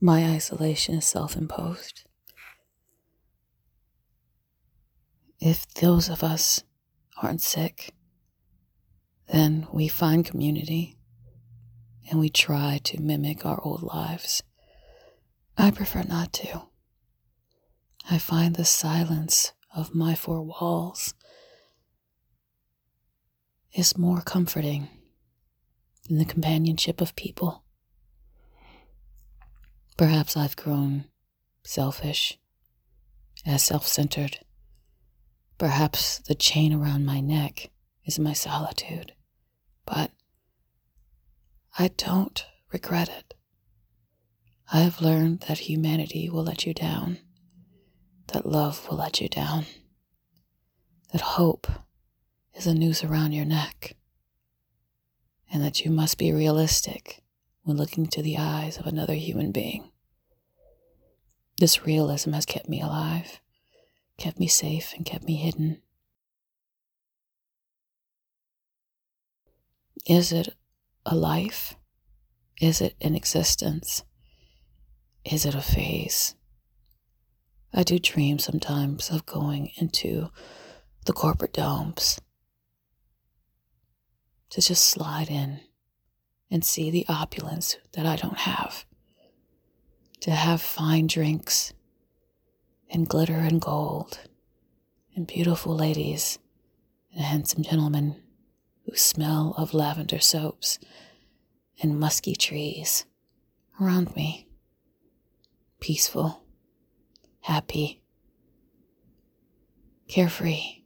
My isolation is self imposed. If those of us aren't sick, then we find community and we try to mimic our old lives. I prefer not to. I find the silence of my four walls is more comforting than the companionship of people. Perhaps I've grown selfish, as self centered. Perhaps the chain around my neck is my solitude, but I don't regret it. I have learned that humanity will let you down, that love will let you down, that hope is a noose around your neck, and that you must be realistic when looking to the eyes of another human being. This realism has kept me alive, kept me safe, and kept me hidden. Is it a life? Is it an existence? Is it a phase? I do dream sometimes of going into the corporate domes to just slide in and see the opulence that I don't have, to have fine drinks and glitter and gold and beautiful ladies and handsome gentlemen who smell of lavender soaps and musky trees around me. Peaceful, happy, carefree.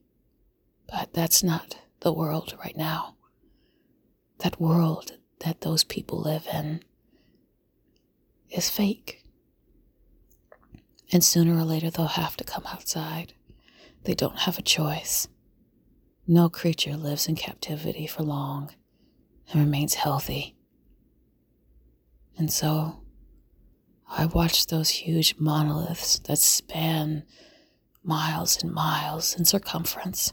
But that's not the world right now. That world that those people live in is fake. And sooner or later, they'll have to come outside. They don't have a choice. No creature lives in captivity for long and remains healthy. And so I watch those huge monoliths that span miles and miles in circumference.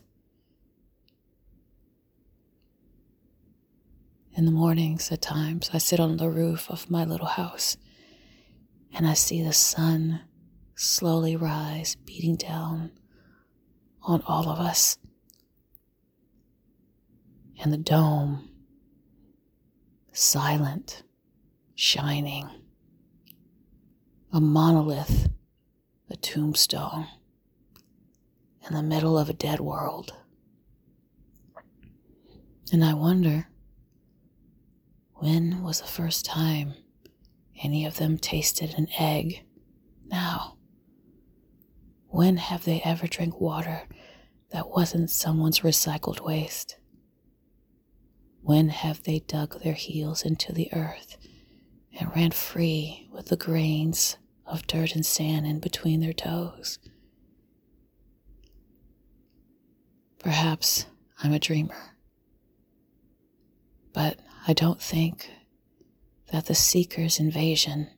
In the mornings, at times, I sit on the roof of my little house and I see the sun slowly rise, beating down on all of us. And the dome, silent, shining, a monolith, a tombstone, in the middle of a dead world. And I wonder when was the first time any of them tasted an egg? Now, when have they ever drank water that wasn't someone's recycled waste? When have they dug their heels into the earth and ran free with the grains of dirt and sand in between their toes? Perhaps I'm a dreamer, but I don't think that the Seeker's invasion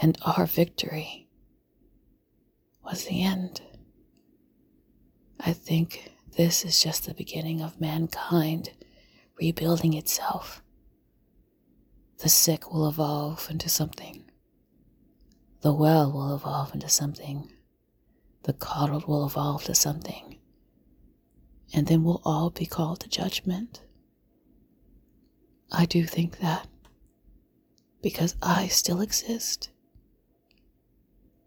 and our victory was the end. I think this is just the beginning of mankind rebuilding itself. The sick will evolve into something. The well will evolve into something. The coddled will evolve to something. And then we'll all be called to judgment. I do think that because I still exist.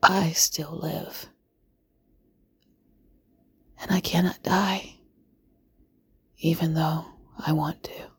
I still live. And I cannot die, even though I want to.